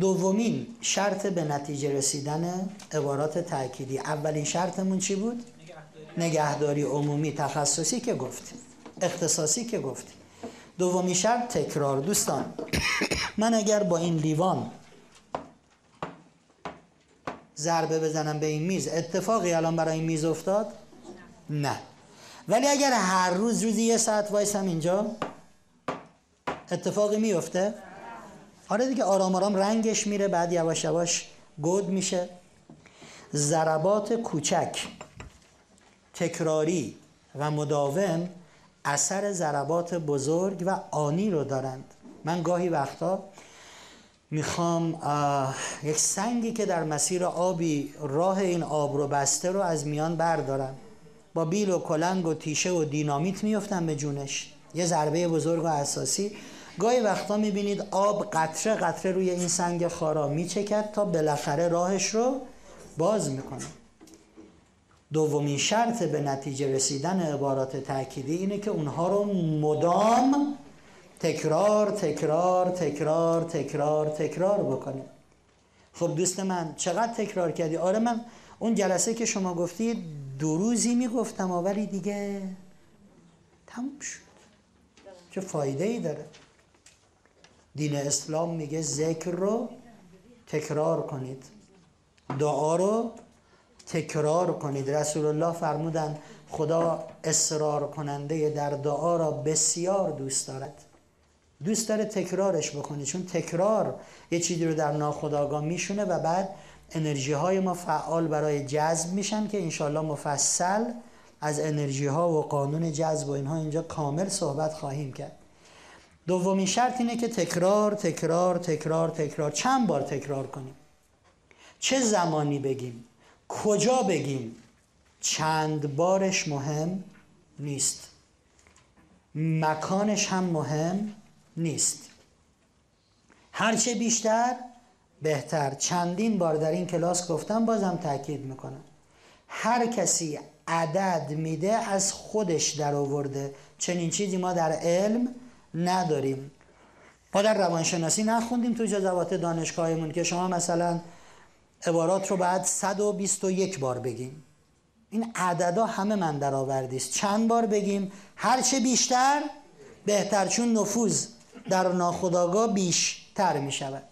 دومین شرط به نتیجه رسیدن عبارات تأکیدی. اولین شرطمون چی بود؟ نگهداری. عمومی تخصصی که گفتیم اختصاصی که گفتیم دومین شرط تکرار. دوستان من اگر با این لیوان ضربه بزنم به این میز اتفاقی الان برای این میز افتاد؟ نه. ولی اگر هر روز روزی یه ساعت وایسم اینجا اتفاقی میفته؟ آره دیگه آرام آرام رنگش میره بعد یواش یواش گود میشه. ضربات کوچک تکراری و مداوم اثر ضربات بزرگ و آنی رو دارند. من گاهی وقتا می‌خوام یک سنگی که در مسیر آبی راه این آب رو بسته رو از میان بردارم. با بیل و کلنگ و تیشه و دینامیت میفتم به جونش. یه ضربه بزرگ و اساسی گاهی وقتا می‌بینید آب قطره قطره روی این سنگ خارا میچکد تا بالاخره راهش رو باز می‌کنه. دومین شرط به نتیجه رسیدن عبارات تأکیدی اینه که اونها رو مدام تکرار تکرار تکرار تکرار تکرار بکنیم. خب دوست من چقدر تکرار کردی؟ آره من اون جلسه که شما گفتی دو روزی می‌گفتم ولی دیگه. تموم شد. چه فایده ای داره؟ دین اسلام میگه ذکر رو تکرار کنید. دعا رو تکرار کنید. رسول الله فرمودند خدا اصرار کننده در دعا را بسیار دوست دارد. دوست داره تکرارش بکنید چون تکرار یه چیزی رو در ناخودآگاه میشونه و بعد انرژی های ما فعال برای جذب میشن که انشالله مفصل از انرژی ها و قانون جذب و اینها اینجا کامل صحبت خواهیم کرد. دومین شرط اینه که تکرار تکرار تکرار تکرار. چند بار تکرار کنیم؟ چه زمانی بگیم؟ کجا بگیم؟ چند بارش مهم نیست. مکانش هم مهم نیست. هرچه بیشتر بهتر. چندین بار در این کلاس گفتم بازم تاکید می‌کنم. هر کسی عدد میده از خودش در آورده چنین چیزی ما در علم نداریم. ما در روانشناسی نخوندیم تو جزوات دانشگاهمون که شما مثلا عبارات رو بعد 121 بار بگیم این عددا همه من در آوردیست چند بار بگیم؟ هرچه بیشتر بهتر. چون نفوذ در ناخداگاه بیشتر می شود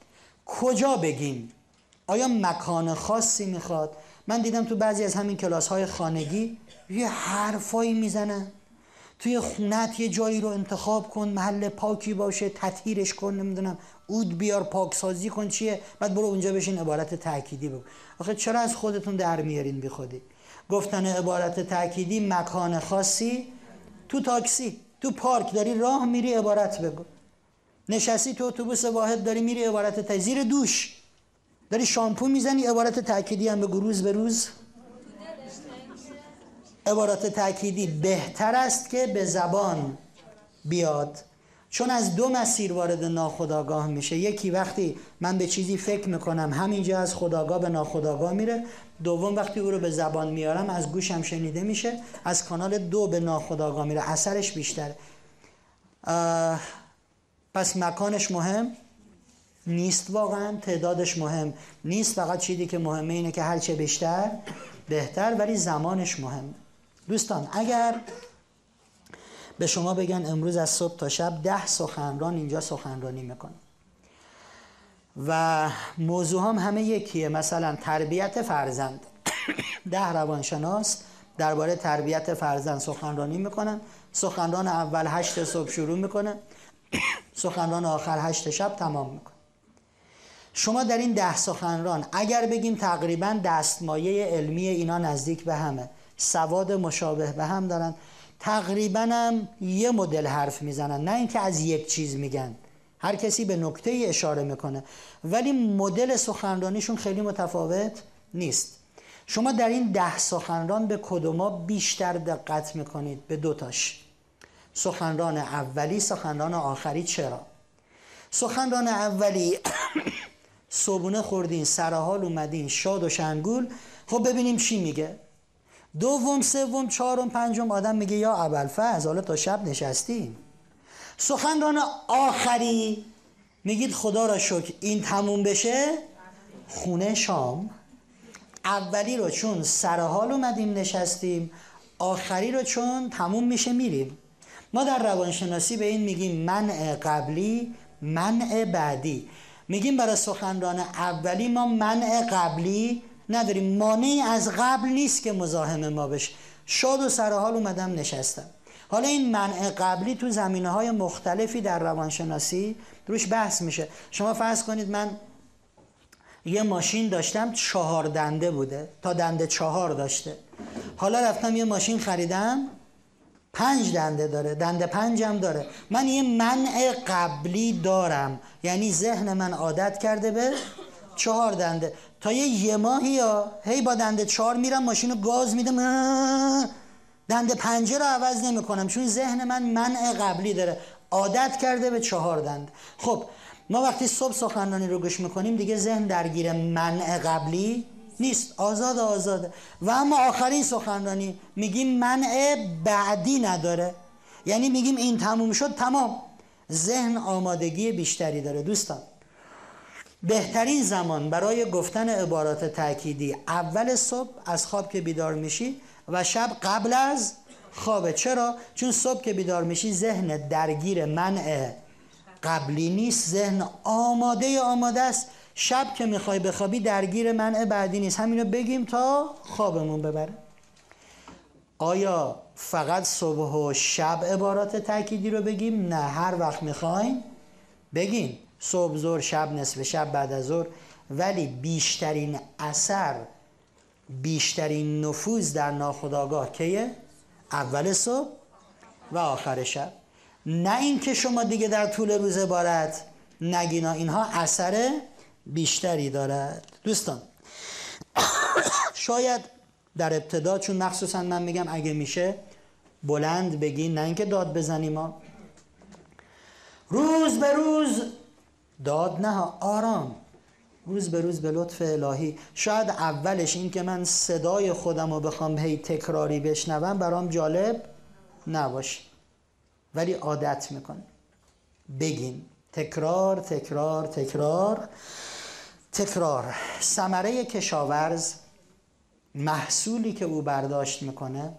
کجا بگیم؟ آیا مکان خاصی می‌خواد؟ من دیدم تو بعضی از همین کلاس های خانگی یه حرفایی می‌زنن. توی خونت یه جایی رو انتخاب کن محل پاکی باشه تطهیرش کن نمی‌دونم اود بیار پاکسازی کن چیه؟ بعد برو اونجا بشین عبارت تأکیدی بگو. آخه چرا از خودتون در میارین بی خودی؟ گفتن عبارت تأکیدی مکان خاصی؟ تو تاکسی تو پارک داری راه میری عبارت بگو. نشستی تو اتوبوس واحد داری میری عبارت تأکیدی. زیر دوش داری شامپو می‌زنی عبارت تأکیدی هم بگو روز به روز. عبارات تأکیدی بهتر است که به زبان بیاد. چون از دو مسیر وارد ناخداگاه میشه. یکی وقتی من به چیزی فکر می‌کنم همینجا از خداگاه به ناخداگاه میره. دوم وقتی او رو به زبان میارم از گوشم شنیده میشه. از کانال دو به ناخداگاه میره. اثرش بیشتر پس مکانش مهم نیست واقعا. تعدادش مهم نیست. فقط چیزی که مهمه اینه که هرچه بیشتر بهتر. ولی زمانش مهم دوستان اگر به شما بگن امروز از صبح تا شب ده سخنران اینجا سخنرانی می‌کنم و موضوع هم همه یکیه مثلا تربیت فرزند. ده روانشناس درباره تربیت فرزند سخنرانی می‌کنن. سخنران اول هشت صبح شروع می‌کنه. سخنران آخر هشت شب تمام می‌کنه. شما در این ده سخنران اگر بگیم تقریبا دستمایه علمی اینا نزدیک به همه سواد مشابه به هم دارن. تقریبا هم یه مدل حرف می‌زنن نه اینکه از یک چیز میگن. هر کسی به نکته ای اشاره می‌کنه. ولی مدل سخنرانیشون خیلی متفاوت نیست. شما در این ده سخنران به کدوما بیشتر دقت می‌کنید؟ به دوتاش سخنران اولی سخنران آخری چرا؟ سخنران اولی صبونه خوردین سرحال اومدین شاد و شنگول. خب ببینیم چی میگه. دوم سوم چهارم پنجم آدم میگه یا از حالا تا شب نشستیم. سخنران آخری میگید خدا را شکر این تموم بشه؟ خونه شام. اولی رو چون سر حال اومدیم نشستیم آخری رو چون تموم میشه میریم. ما در روانشناسی به این میگیم منع قبلی منع بعدی. میگیم برای سخنران اولی ما منع قبلی نداریم. مانعی از قبل نیست که مزاحم ما بشه. شاد و سرحال اومدم نشستم. حالا این منع قبلی تو زمینه های مختلفی در روانشناسی روش بحث میشه. شما فرض کنید من یه ماشین داشتم چهار دنده بوده. تا دنده چهار داشته. حالا رفتم یه ماشین خریدم پنج دنده داره. دنده پنجم داره. من یه منع قبلی دارم. یعنی ذهن من عادت کرده به چهار دنده. تا یه یه ماهی یا هی با دنده چهار میرم ماشین رو گاز میدم. دنده پنجه رو عوض نمی کنم چون ذهن من منع قبلی داره. عادت کرده به چهار دنده. خب ما وقتی صبح سخنرانی رو گوش می‌کنیم دیگه ذهن درگیر منع قبلی نیست. آزاد آزاده. و اما آخرین سخنرانی میگیم منع بعدی نداره. یعنی میگیم این تموم شد تمام. ذهن آمادگی بیشتری داره. دوستان بهترین زمان برای گفتن عبارات تأکیدی. اول صبح از خواب که بیدار میشی و شب قبل از خوابه چرا؟ چون صبح که بیدار میشی ذهن درگیر منع قبلی نیست ذهن آماده آماده است. شب که می‌خوای بخوابی درگیر منع بعدی نیست. همینو بگیم تا خوابمون ببره. آیا فقط صبح و شب عبارات تأکیدی رو بگیم؟ نه هر وقت می‌خوایم بگیم. صبح زور شب نصف شب بعد از ظهر. ولی بیشترین اثر بیشترین نفوذ در ناخودآگاه کیه؟ اول صبح و آخر شب. نه اینکه شما دیگه در طول روز عبارت نگینا اینها اثر بیشتری دارد. دوستان شاید در ابتدا چون مخصوصا من میگم اگه میشه بلند بگین نه اینکه داد بزنیم ما روز به روز داد نه آرام. روز به روز به لطف الهی. شاید اولش این که من صدای خودم رو بخوام هی تکراری بشنوم برام جالب نباشه. ولی عادت می‌کنه. بگین. تکرار تکرار تکرار تکرار. ثمره کشاورز محصولی که او برداشت می‌کنه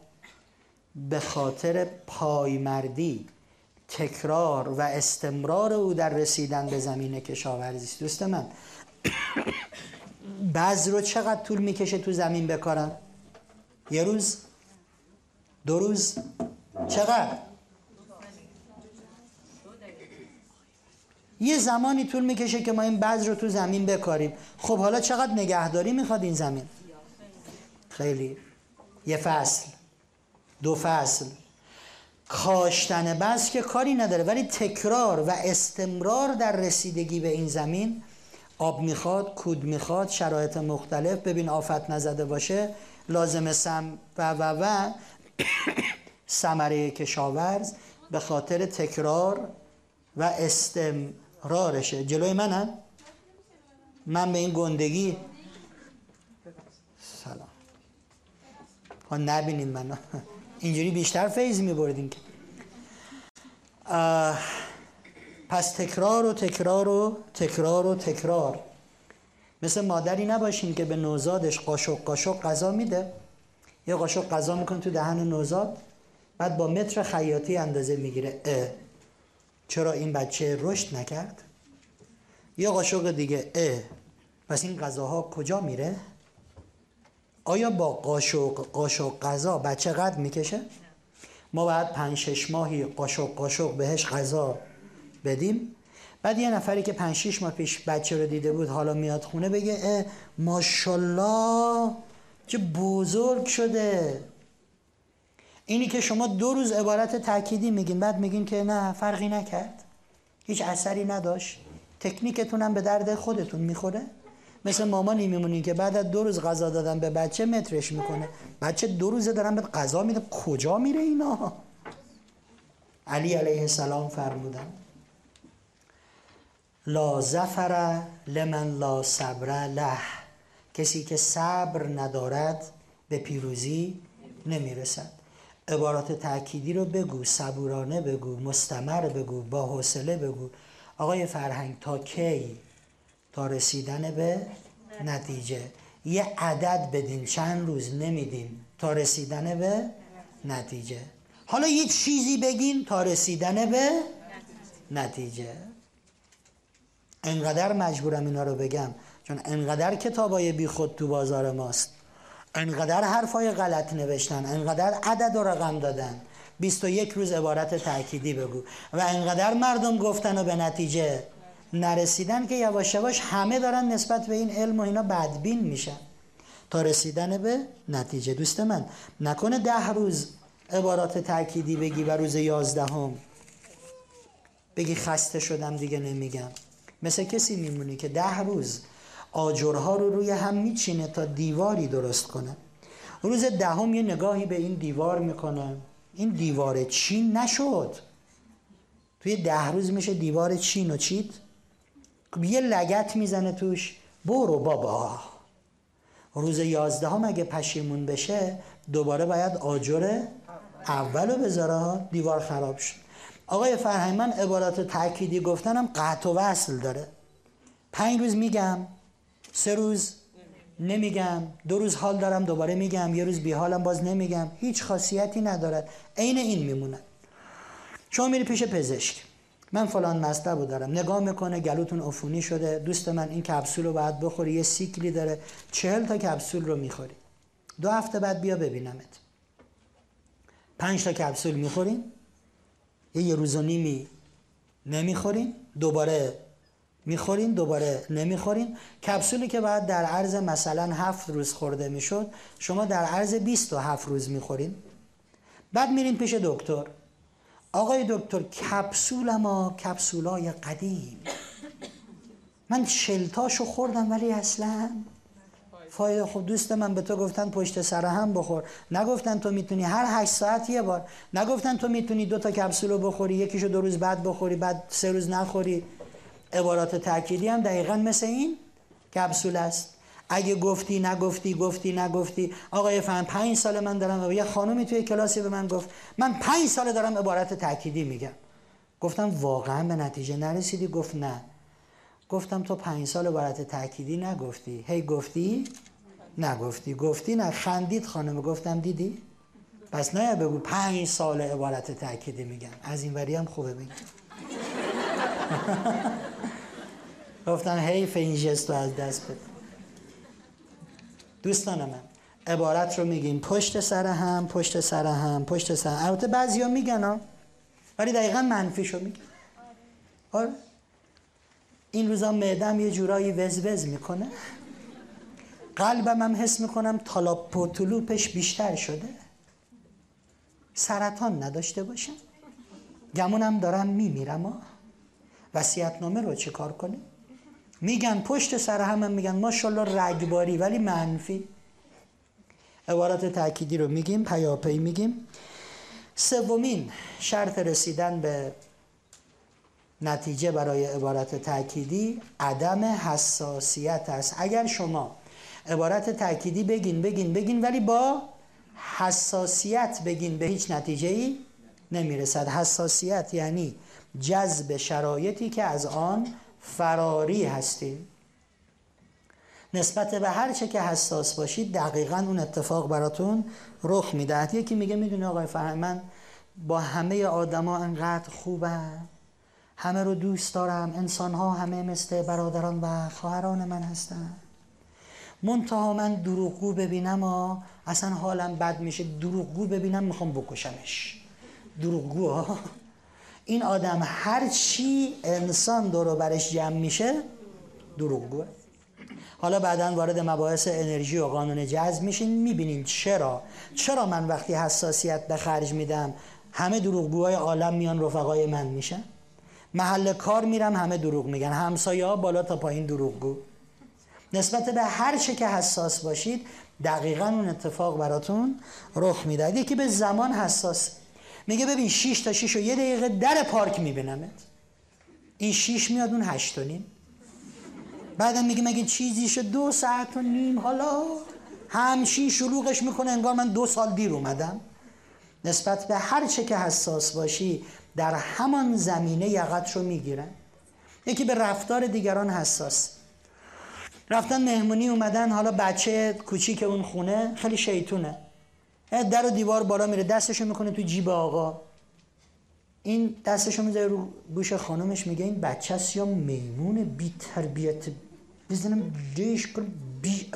به خاطر پایمردی تکرار و استمرار او در رسیدن به زمین کشاورزی است. دوست من بعض رو چقدر طول می‌کشه تو زمین بکارن؟ یه روز؟ دو روز؟ چقدر؟ یه زمانی طول می‌کشه که ما این بذر رو تو زمین بکاریم. خب حالا چقدر نگهداری می‌خواد این زمین؟ خیلی. یه فصل. دو فصل. کاشتن بذر که کاری نداره ولی تکرار و استمرار در رسیدگی به این زمین آب می‌خواد کود می‌خواد شرایط مختلف. ببین آفت نزده باشه لازم سم و و و. ثمره کشاورز به خاطر تکرار و استم رارشه جلوی منن من به این گندگی؟ سلام. ها نبینین منو. اینجوری بیشتر فیض می که. پس تکرار و تکرار و تکرار و تکرار. مثل مادری نباشین که به نوزادش قاشق قاشق غذا میده. یه قاشق غذا می‌کنه تو دهن نوزاد بعد با متر خیاطی اندازه می‌گیره. چرا این بچه رشد نکرد؟ یه قاشق دیگه. اه. پس این غذاها کجا میره؟ آیا با قاشق قاشق غذا بچه قد می‌کشه؟ ما بعد پنج شش ماهی قاشق قاشق بهش غذا بدیم. بعد یه نفری که پنج شش ماه پیش بچه رو دیده بود حالا میاد خونه بگه اه ماشالله چه بزرگ شده. اینی که شما دو روز عبارت تأکیدی میگین بعد میگین که نه فرقی نکرد. هیچ اثری نداشت. تکنیکتون هم به درد خودتون می‌خوره. مثل مامانی میمونین که بعد از دو روز غذا دادن به بچه مترش می‌کنه. بچه دو روزه دارن به غذا میده. کجا میره اینا؟ علی علیه السلام فرمودن. لا زفر لمن لا صبر له. کسی که صبر ندارد به پیروزی نمی‌رسد. عبارات تأکیدی رو بگو صبورانه بگو مستمر بگو با حوصله بگو. آقای فرهنگ تا کی؟ تا رسیدن به نتیجه. یه عدد بدین چند روز نمیدین تا رسیدن به نتیجه. حالا یه چیزی بگین تا رسیدن به نتیجه. انقدر مجبورم اینا رو بگم چون انقدر کتابای بی خود تو بازار ماست. انقدر حرفای غلط نوشتن انقدر عدد و رقم دادن. 21 روز عبارت تأکیدی بگو. و انقدر مردم گفتن و به نتیجه نرسیدن که یواش یواش همه دارن نسبت به این علم و اینا بدبین میشن. تا رسیدن به نتیجه. دوست من نکنه ده روز عبارات تأکیدی بگی و روز یازدهم بگی خسته شدم دیگه نمیگم. مثل کسی میمونی که ده روز آجرها رو روی هم میچینه تا دیواری درست کنه. روز دهم یه نگاهی به این دیوار می‌کنه. این دیوار چین نشد. توی ده روز میشه دیوار چین و چیت؟ یه لگت می‌زنه توش. برو بابا. روز یازدهم اگه پشیمون بشه دوباره باید آجر اولو بذاره. دیوار خراب شد. آقای فرهنگ من عبارات تأکیدی گفتنم قطع و وصل داره. پنج روز میگم سه روز نمیگم دو روز حال دارم دوباره میگم یه روز بی حالم باز نمیگم. هیچ خاصیتی ندارد عین این میمونه. شما میری پیش پزشک. من فلان مطلب دارم. نگاه می‌کنه گلوتون عفونی شده. دوست من این کپسول رو باید بخوری. یه سیکلی داره. چهل تا کپسول رو می‌خوری. دو هفته بعد بیا ببینمت. پنج تا کپسول می‌خوریم. یه روز و نیمی نمی‌خورین دوباره می‌خورین دوباره نمی‌خورین کپسولی که باید در عرض مثلا هفت روز خورده می‌شد شما در عرض 27 روز می‌خورین. بعد میرین پیش دکتر. آقای دکتر کپسول ما کپسولای قدیم. من شلتاشو خوردم ولی اصلا فایده خب دوست من به تو گفتن پشت سر هم بخور. نگفتن تو می‌تونی هر هشت ساعت یه بار نگفتن تو می‌تونی دو تا کپسول بخوری یکیشو دو روز بعد بخوری بعد سه روز نخوری. عبارات تأکیدی هم دقیقا مثل این کپسول است. اگه گفتی نگفتی گفتی نگفتی. آقای فهم پنج سال من دارم یه خانومی توی کلاسی به من گفت من پنج سال دارم عبارت تأکیدی میگم. گفتم واقعا به نتیجه نرسیدی؟ گفت نه. گفتم تو پنج سال عبارت تأکیدی نگفتی. هی گفتی؟ نگفتی. گفتی نه. خندید خانم. گفتم دیدی؟ پس نه بگو پنج سال عبارت تأکیدی میگم. از این وری هم خوبه بگم گفتم حیف این جست از دست بده. دوستان من عبارت رو میگیم پشت سر هم پشت سر هم پشت سر هم. البته بعضی ها میگن ها ولی دقیقا منفیشو میگن آره. این روزا معدم یه جورایی وز وز می‌کنه. قلبم هم حس می‌کنم تالاپوتولوپش بیشتر شده. سرطان نداشته باشم. گمونم دارم میمیرم وسیعتنامه رو چه کار کنیم؟ میگن پشت سر هم, هم میگن ماشاءالله رگباری ولی منفی. عبارت تأکیدی رو میگیم پیاپی میگیم. سومین شرط رسیدن به نتیجه برای عبارت تأکیدی عدم حساسیت است. اگر شما عبارت تأکیدی بگین بگین بگین ولی با حساسیت بگین به هیچ نتیجه ای نمی‌رسد. حساسیت یعنی جذب شرایطی که از آن فراری هستیم. نسبت به هر چه که حساس باشید دقیقا اون اتفاق براتون رخ می‌دهد. یکی میگه می‌دونه آقای فهم من با همه آدما انقدر خوبم. همه رو دوست دارم. انسان ها همه مثل برادران و خواهران من هستن. منتها من دروغگو ببینم اصلا حالم بد میشه. دروغگو ببینم می‌خوام بکشمش. دروغگو ها این آدم هر چی انسان دور برش جمع میشه دروغگوه. حالا بعدا وارد مباحث انرژی و قانون جذب میشین می‌بینین چرا؟ چرا من وقتی حساسیت به خرج میدم همه دروغگوهای عالم میان رفقای من میشن محل کار میرم همه دروغ میگن. همسایه ها بالا تا پایین دروغگو. نسبت به هر چه که حساس باشید دقیقا اون اتفاق براتون رخ می‌دهد. یکی به زمان حساس میگه ببین 6 تا 6 و یه دقیقه در پارک میبینمت. این 6 میاد اون 8 و نیم. بعدم میگه مگه چیزی شد؟ دو ساعت و نیم. حالا همشین شلوغش می‌کنه انگار من دو سال دیر اومدم. نسبت به هر چه که حساس باشی در همان زمینه یقت رو می‌گیرن یکی به رفتار دیگران حساس. رفتن مهمونی اومدن حالا بچه کوچیک اون خونه خیلی شیطونه. در و دیوار بالا میره دستشو می‌کنه تو جیب آقا. این دستشو می‌ذاره رو گوش خانمش میگه این بچه یا میمون بی تربیت بزنم ریش بی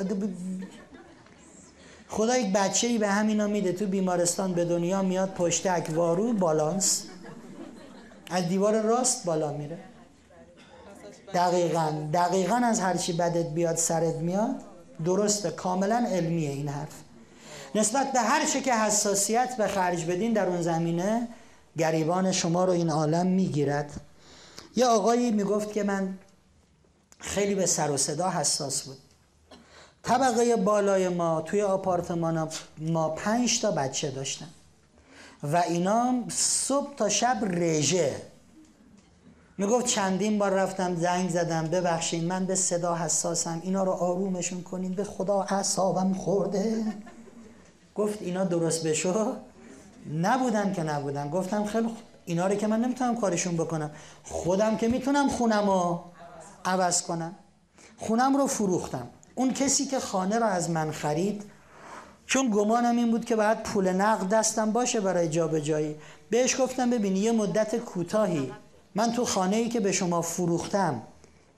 خدا یک بچه ای به همینا میده تو بیمارستان به دنیا میاد پشت اکوارو بالانس. از دیوار راست بالا میره. دقیقا دقیقا از هرچی بدت بیاد سرت میاد. درسته کاملا علمیه این حرف. نسبت به هر چه که حساسیت به خرج بدین در اون زمینه گریبان شما رو این عالم می‌گیرد. یه آقایی می‌گفت که من خیلی به سر و صدا حساس بود. طبقه بالای ما توی آپارتمان ما پنج تا بچه داشتن. و اینا صبح تا شب رژه. می‌گفت چندین بار رفتم زنگ زدم ببخشید من به صدا حساسم. اینا رو آرومشون کنین به خدا اعصابم خورده. گفت اینا درست بشو. نبودن که نبودن. گفتم خیلی اینا رو که من نمی‌تونم کارشون بکنم. خودم که می‌تونم خونم رو عوض کنم. خونم رو فروختم. اون کسی که خانه رو از من خرید چون گمانم این بود که باید پول نقد دستم باشه برای جابجایی. بهش گفتم ببینی یه مدت کوتاهی. من تو خانه ای که به شما فروختم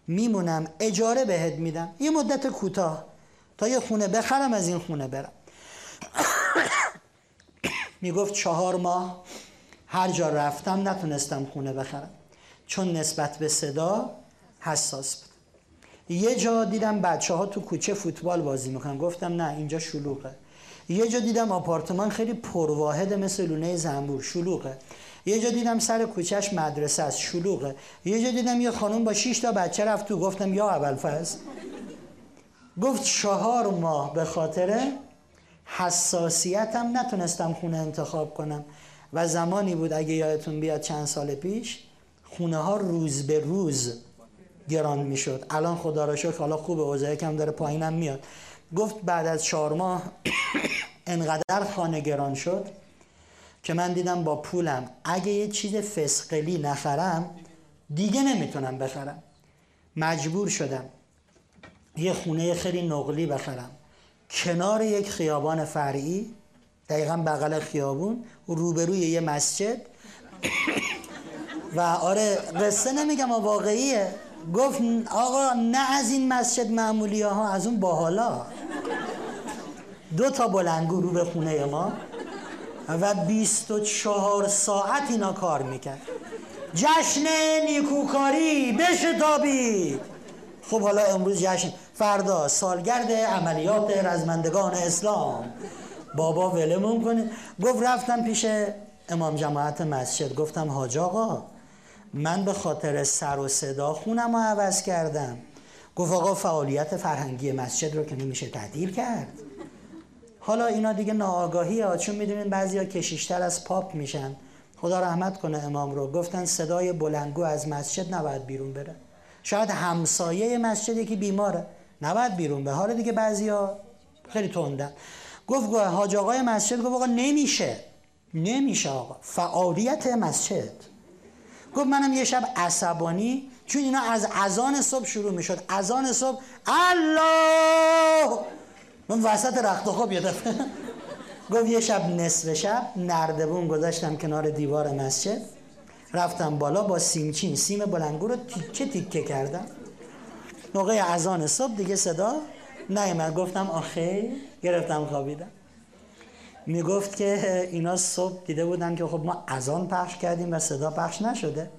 میمونم اجاره بهت میدم. یه مدت کوتاه. تا یه خونه بخرم از این خونه برم. می‌گفت چهار ماه هر جا رفتم نتونستم خونه بخرم. چون نسبت به صدا حساس بود. یه جا دیدم بچه ها تو کوچه فوتبال بازی می‌کنن. گفتم نه اینجا شلوغه. یه جا دیدم آپارتمان خیلی پرواحد مثل لونه زنبور. شلوغه. یه جا دیدم سر کوچهش مدرسه است. شلوغه. یه جا دیدم یه خانم با 6 تا بچه رفت تو. گفتم یا اول فز گفت چهار ماه به خاطر حساسیتم نتونستم خونه انتخاب کنم و زمانی بود اگه یادتون بیاد چند سال پیش خونه ها روز به روز گران می‌شد. الان خدا را شکر حالا خوبه اوضاع کم داره پایینم میاد. گفت بعد از چهار ماه انقدر خانه گران شد که من دیدم با پولم. اگه یه چیز فسقلی نخرم دیگه نمی‌تونم بخرم. مجبور شدم یه خونه خیلی نقلی بخرم. کنار یک خیابان فرعی دقیقا بغل خیابون و روبروی یه مسجد. و آره قصه نمیگم واقعیه. گفت آقا نه از این مسجد معمولی ها از اون باحالا. دو تا بلنگو رو به خونه ما و 24 ساعت اینا کار می‌کرد. جشن نیکوکاری بشتابید. خب حالا امروز جشن. فردا سالگرد عملیات رزمندگان اسلام. بابا ولمون کنه. گفت رفتم پیش امام جماعت مسجد. گفتم حاج آقا من به خاطر سر و صدا خونم رو عوض کردم. گفت آقا فعالیت فرهنگی مسجد رو که نمیشه تعدیل کرد. حالا اینا دیگه ناآگاهی ها. چون می‌دونین بعضی ها کشیشتر از پاپ میشن. خدا رحمت کنه امام رو. گفتن صدای بلنگو از مسجد نباید بیرون بره. شاید همسایه مسجدی که بیماره نباید بیرون به حال دیگه ها خیلی تندن گفت حاج آقای مسجد گفت آقا نمیشه. نمیشه آقا. فعالیت مسجد. گفت منم یه شب عصبانی چون اینا از اذان صبح شروع می‌شد. اذان صبح الله! من وسط رخت خواب یه گفت یه شب نصف شب نردبون گذاشتم کنار دیوار مسجد. رفتم بالا با سیمچین. سیم بلنگو رو تیکه تیکه کردم. موقع اذان صبح دیگه صدا من گفتم آخه گرفتم خوابیدم. می‌گفت که اینا صبح دیده بودن که خب ما اذان پخش کردیم و صدا پخش نشده.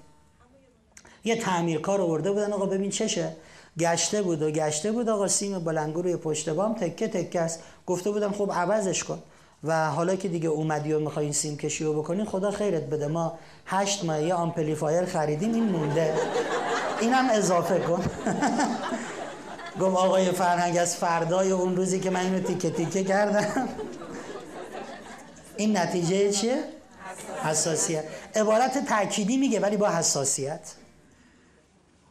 یه تعمیرکار آورده بودن. آقا ببین چشه. گشته بود و گشته بود. آقا سیم بلنگو روی پشت بام تکه تکه است. گفته بودم خب عوضش کن. و حالا که دیگه اومدی و می‌خوای سیم کشی رو بکنین خدا خیرت بده. ما هشت ماه یه آمپلیفایر خریدیم این مونده. اینم اضافه کن. گفت آقای فرهنگ از فردای اون روزی که من اینو تیکه تیکه کردم. این نتیجه چیه؟ حساسیت. عبارت تأکیدی میگه ولی با حساسیت.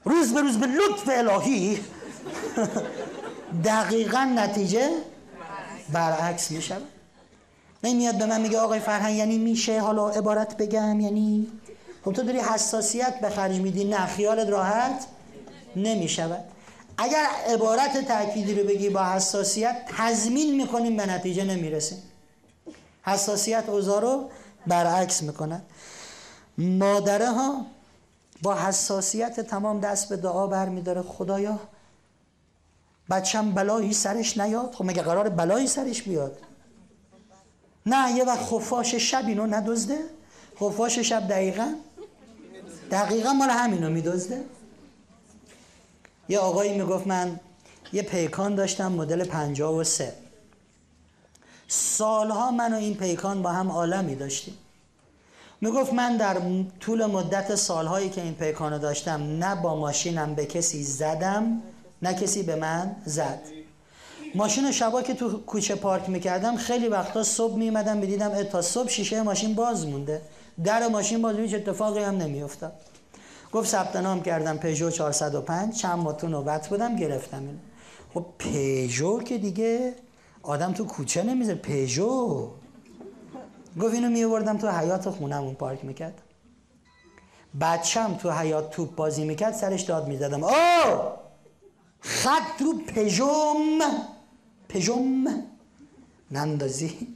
روز به روز به لطف الهی دقیقا نتیجه برعکس میشه نمیاد به من میگه آقای فرهنگ یعنی میشه حالا عبارت بگم؟ یعنی خب تو داری حساسیت به خرج میدی نه خیالت راحت نمی‌شود. اگر عبارت تأکیدی رو بگی با حساسیت تضمین می‌کنیم به نتیجه نمی‌رسیم. حساسیت اوضاع رو برعکس می‌کنن مادره ها با حساسیت تمام دست به دعا برمیداره. خدایا بچم بلایی سرش نیاد. خب مگه قرار بلایی سرش بیاد؟ نه یه وقت خفاش شب اینو ندزده؟ خفاش شب دقیقا؟ دقیقا مال همینو میدزده؟ یه آقایی می‌گفت من یه پیکان داشتم مدل 53 سالها من و این پیکان با هم عالمی داشتیم. می‌گفت من در طول مدت سالهایی که این پیکانو داشتم نه با ماشینم به کسی زدم نه کسی به من زد. ماشین شبا که تو کوچه پارک می‌کردم خیلی وقتا صبح میمدم می‌دیدم تا صبح شیشه ماشین باز مونده. در ماشین باز هیچ اتفاقی هم نمیافتاد. گفت ثبت نام کردم پژو 405 چند ماه تو نوبت بودم گرفتم این خب پژو که دیگه آدم تو کوچه نمیزه پژو. گفت اینو میوردم تو حیات خونمون پارک می‌کرد. بچم تو حیات توپ بازی می‌کرد سرش داد می‌زدم. او خط رو پژوم! پژوم نندازی.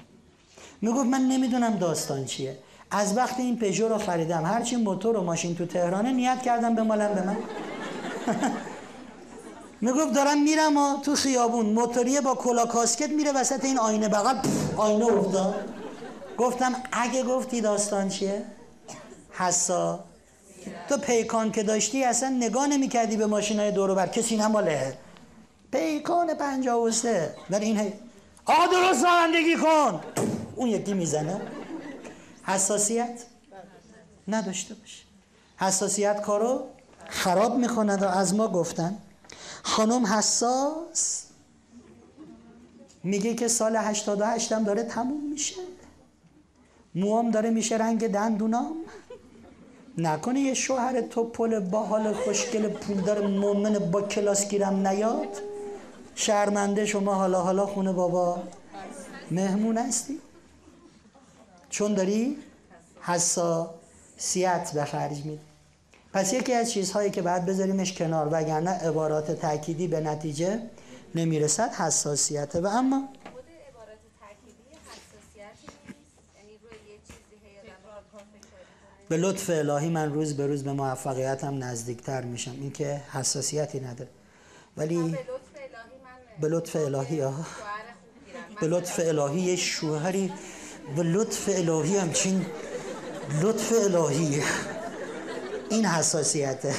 می‌گفت من نمی‌دونم داستان چیه. از وقت این پژو رو خریدم. هرچی موتور و ماشین تو تهرانه نیت کردم به مالم به من. می‌گفت دارم میرم و تو خیابون موتوریه با کلا کاسکت میره وسط این آینه بغل. آینه افتاد. گفتم اگه گفتی داستان چیه؟ حسا. تو پیکان که داشتی اصلا نگاه نمی کردی به ماشین های دورو بر. کسی نماله. پیکان پنجا و سه. در این آقا درست رانندگی کن. اون یکی می‌زنه. حساسیت؟ نداشته باشه حساسیت کارو خراب می‌کند و از ما گفتن. خانم حساس میگه که سال 88 هم داره تموم میشه. موام داره میشه رنگ دندونام. نکنه یه شوهر تو پل با حال خوشگل پولدار مومن با کلاس گیرم نیاد. شرمنده شما حالا حالا خونه بابا. مهمون هستی؟ چون داری حساسیت به خرج میدی. پس یکی از چیزهایی که بعد بذاریمش کنار وگرنه عبارات تأکیدی به نتیجه نمی‌رسد حساسیته. و اما به لطف الهی من روز به روز به موفقیتم نزدیکتر میشم. این که حساسیتی نداره. ولی به لطف الهی ها به لطف الهی یه شوهری به لطف الهی همچین لطف الهی. این حساسیته.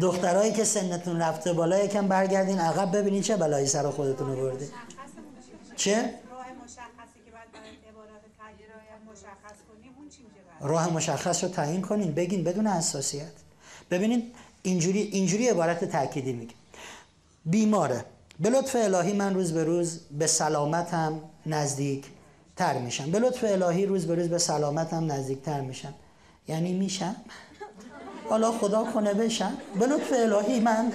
دخترهایی که سنتون رفته بالا یکم برگردین عقب ببینین چه بلایی سر خودتون رو برده چه؟ راه مشخص رو تعیین کنین بگین بدون حساسیت. ببینین اینجوری اینجوری عبارت تأکیدی میگه. بیماره. به لطف الهی من روز به روز به سلامتم نزدیک تر میشم. به لطف الهی روز به روز به سلامتم نزدیک تر میشم. یعنی میشم؟ حالا خدا کنه بشم. به لطف الهی من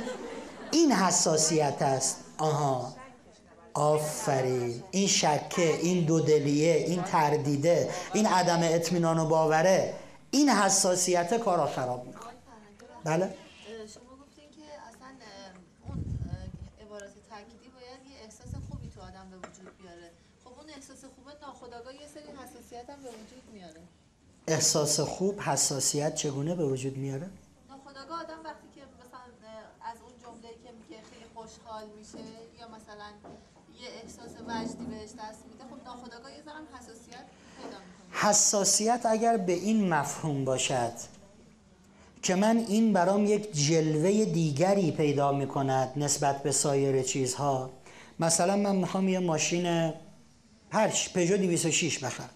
این حساسیت است. آها. آفرین. این شکه این دودلیه این تردیده این عدم اطمینان و باوره این حساسیت کارا خراب می‌کنه. بله شما گفتین که اصلا اون عبارت تأکیدی باید یه احساس خوبی تو آدم به وجود بیاره خب اون احساس خوبه ناخودآگاه یه سری حساسیت هم به وجود میاره احساس خوب حساسیت چگونه به وجود میاره؟ ناخودآگاه آدم وقتی که مثلا از اون جمله‌ای که میگه خیلی خوشحال میشه یا مثلا یه احساس وجدی بهش دست میده خب ناخودآگاه یه ذرم حساسیت پیدا می‌کنه. حساسیت اگر به این مفهوم باشد که من این برام یک جلوه دیگری پیدا می‌کند نسبت به سایر چیزها مثلا من می‌خوام یه ماشین هرچ پژو 206 بخرم.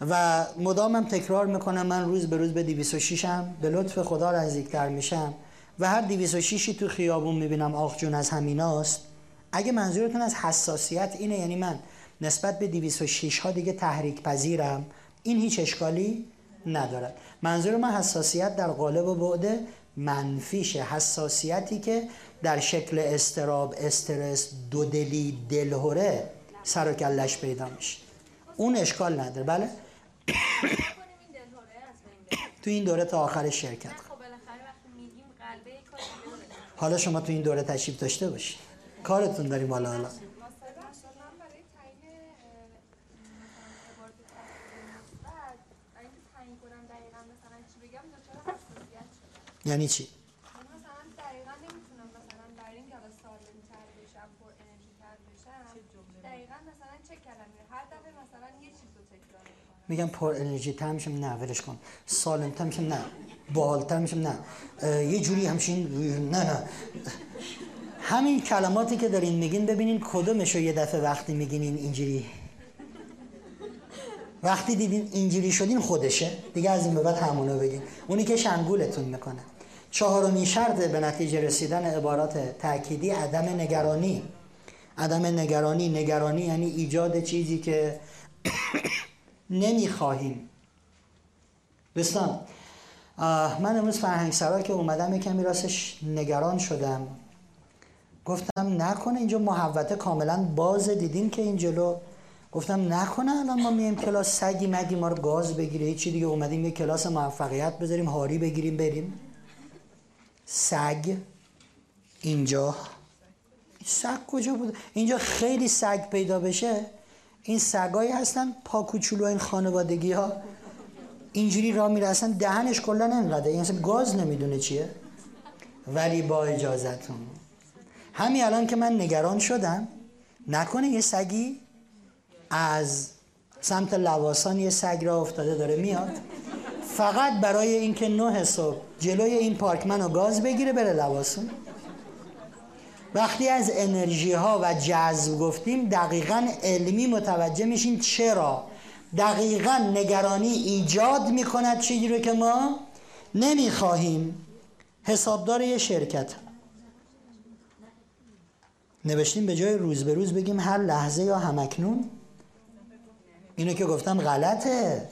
و مدامم تکرار می‌کنم من روز به روز به 206 هم به لطف خدا نزدیکتر میشم و هر 206 تو خیابون می‌بینم آخ جون از همیناست. اگه منظورتون از حساسیت اینه یعنی من نسبت به 206 ها دیگه تحریک پذیرم این هیچ اشکالی ندارد. منظور من حساسیت در قالب و بعد منفیشه. حساسیتی که در شکل استراب استرس دودلی دلهوره سر و کلش پیدا میشه. اون اشکال نداره. بله؟ تو این دوره تا آخر شرکت خب حالا شما تو این دوره تشریف داشته باشید کارتون داریم حالا حالا. مثلا من برای تعیین اه، مثلا عبارت تفسیر مثبت برای اینکه تعیین کنم دقیقا مثلا چی بگم دچار حساسیت شدم یعنی چی یعنی مثلا دقیقا نمی‌تونم مثلا برای اینکه حالا سالم تر بشم پر انرژی تر بشم دقیقا مثلا چه کلمه هر دفعه مثلا یه چیز رو تکرار می‌کنم میگم پر انرژی تر میشم نه ولش کن. سالم تر میشم نه. باحالتر میشم نه. یه جوری همچین نه نه. همین کلماتی که دارین میگین ببینین کدومشو یه دفعه وقتی میگین این اینجوری. وقتی دیدین اینجوری شدین خودشه. دیگه از این به بعد همونو بگین. اونی که شنگولتون می‌کنه. چهارمین شرط به نتیجه رسیدن عبارات تأکیدی عدم نگرانی. عدم نگرانی نگرانی یعنی ایجاد چیزی که نمی‌خواهیم. دوستان من امروز فرهنگ سرا که اومدم یکمی راستش نگران شدم. گفتم نکنه اینجا محوطه کاملا بازه. دیدیم که این جلو؟ گفتم نکنه الان ما میایم کلاس سگی مگی ما رو گاز بگیره. هیچی دیگه اومدیم یه کلاس موفقیت بذاریم هاری بگیریم بریم. سگ اینجا. سگ کجا بود؟ اینجا خیلی سگ پیدا بشه. این سگایی هستن پا کوچولو این خانوادگی ها اینجوری راه میره اصلا دهنش کلا انقدر این اصلا گاز نمی‌دونه چیه. ولی با اجازتون. همین الان که من نگران شدم نکنه یه سگی از سمت لواسان یه سگ را افتاده داره میاد فقط برای اینکه نه صبح جلوی این پارک منو گاز بگیره بره لواسون. وقتی از انرژی ها و جذب گفتیم دقیقا علمی متوجه میشیم چرا. دقیقا نگرانی ایجاد می‌کند چیزی رو که ما نمی‌خواهیم. حسابدار یه شرکت. نوشتیم به جای روز به روز بگیم هر لحظه یا همکنون. اینو که گفتم غلطه.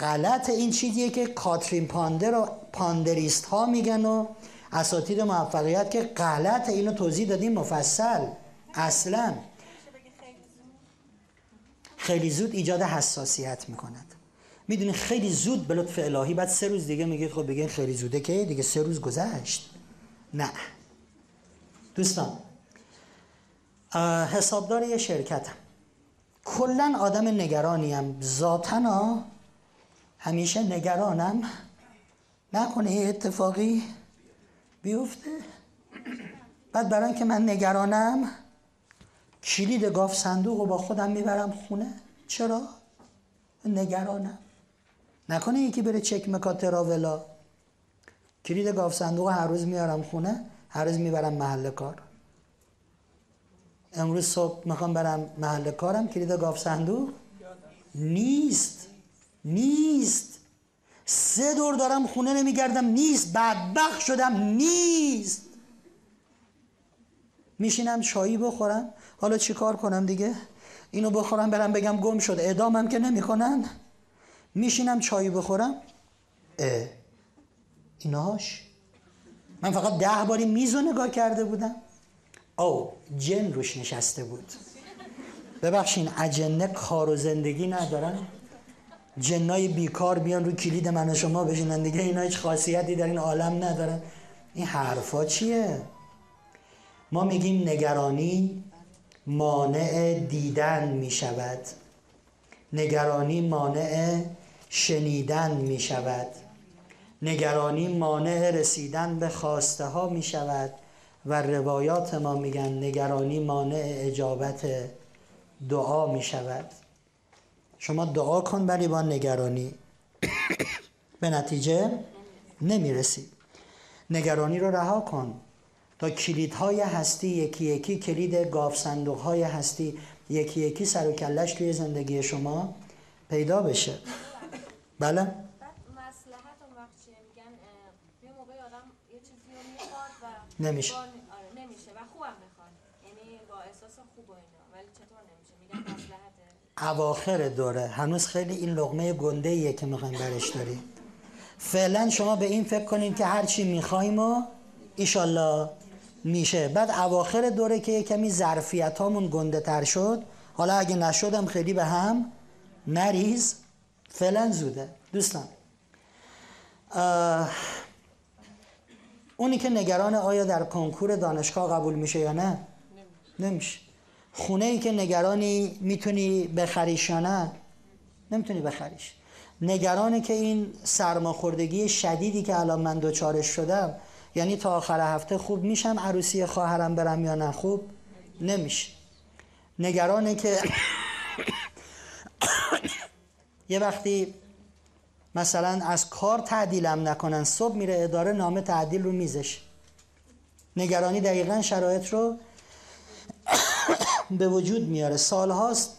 غلطه این چیزیه که کاترین پاندر و پاندریست ها میگن و اساتید موفقیت که غلطه اینو توضیح دادیم مفصل اصلا. خیلی زود ایجاد حساسیت می‌کند. می‌دونی خیلی زود به لطف الهی بعد سه روز دیگه میگید خب بگین خیلی زوده که؟ دیگه سه روز گذشت. نه. دوستان حسابدار یه شرکتم. کلا آدم نگرانیم. ذاتنا همیشه نگرانم. نکنه یه اتفاقی بیفته. بعد برای اینکه من نگرانم کلید گاف صندوق رو با خودم می‌برم خونه. چرا؟ نگرانم. نکنه یکی بره چک مکا تراولا کلید گاف صندوق هر روز میارم خونه هر روز می‌برم محل کار. امروز صبح می‌خوام برم محل کارم کلید گاف صندوق؟ نیست. نیست. سه دور دارم خونه نمیگردم نیست. بدبخت شدم نیست. میشینم چایی بخورم. حالا چی کار کنم دیگه؟ اینو بخورم برم بگم گم شد. اعدامم که نمی‌کنن. میشینم چایی بخورم. اه. ایناش؟ من فقط ده باری میز رو نگاه کرده بودم. او جن روش نشسته بود. ببخشین اجنه کار و زندگی ندارن؟ جنای بیکار بیان رو کلید من و شما بشینن دیگه. اینا هیچ خاصیتی در این عالم ندارن. این حرفا چیه؟ ما میگیم نگرانی مانع دیدن می شود نگرانی مانع شنیدن می شود نگرانی مانع رسیدن به خواسته ها می شود و روایات ما میگن نگرانی مانع اجابت دعا می شود شما دعا کن ولی با نگرانی. به نتیجه نمی‌رسی. نگرانی رو رها کن. تا کلیدهای هستی یکی یکی کلید گاف صندوقهای هستی یکی یکی سر و کلش توی زندگی شما پیدا بشه. بله؟ نمیشه. آره نمیشه و خوبم می‌خواد. یعنی با احساس خوب و اینا. ولی چطور نمیشه؟ میگن مصلحته اواخر دوره. هنوز خیلی این لغمه گنده ایه که می‌خوایم برش داریم. فعلا شما به این فکر کنید که هرچی می‌خوایم و ایشالله میشه. بعد اواخر دوره که یه کمی ظرفیت هامون گنده تر شد حالا اگه نشدم خیلی به هم نریز. فعلا زوده. دوستان. اونی که نگران آیا در کنکور دانشگاه قبول میشه یا نه؟ نمیشه. خونه ای که نگرانی می‌تونی بخریش یا نه نمی‌تونی بخریش. نگرانی که این سرماخوردگی شدیدی که الان من دوچارش شدم یعنی تا آخر هفته خوب میشم عروسی خواهرم برم یا نه خوب نمیشه. نگرانه که یه وقتی مثلا از کار تعدیلم نکنن صبح میره اداره نامه تعدیل رو میزش نگرانی دقیقا شرایط رو به وجود میاره. سال هاست.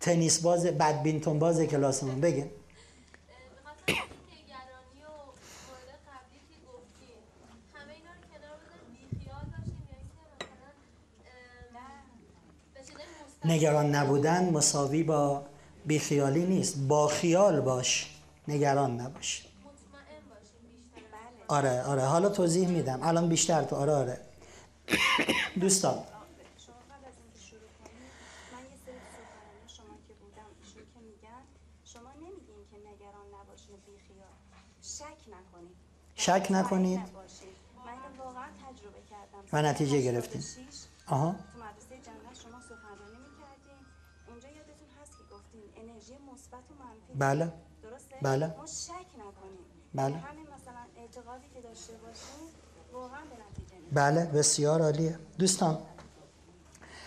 تنیس باز بدبینتون باز کلاسمون. بگه نگران نبودن مساوی با بیخیالی نیست. با خیال باش. نگران نباش. آره آره. حالا توضیح میدم. الان بیشتر تو. آره آره. دوستان. شک نکنید. من واقعا تجربه کردم. و نتیجه گرفتیم آها. بله. درسته؟ بله. ما شک نکنیم. بله. همین که بله بسیار عالیه. دوستان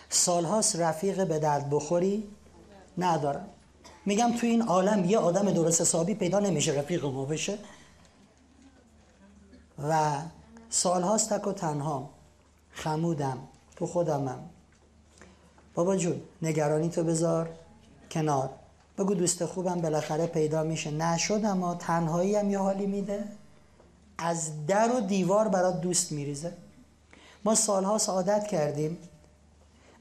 سالهاست رفیق به درد بخوری ندارم. میگم تو این عالم یه آدم درست حسابی پیدا نمیشه رفیق ما بشه. و سالهاست تک و تنها خمودم تو خودمم. بابا جون نگرانی تو بذار کنار. بگو دوست خوبم بالاخره پیدا میشه. نشد اما تنهایی هم یه حالی میده. از در و دیوار برات دوست میریزه. ما سالها عادت کردیم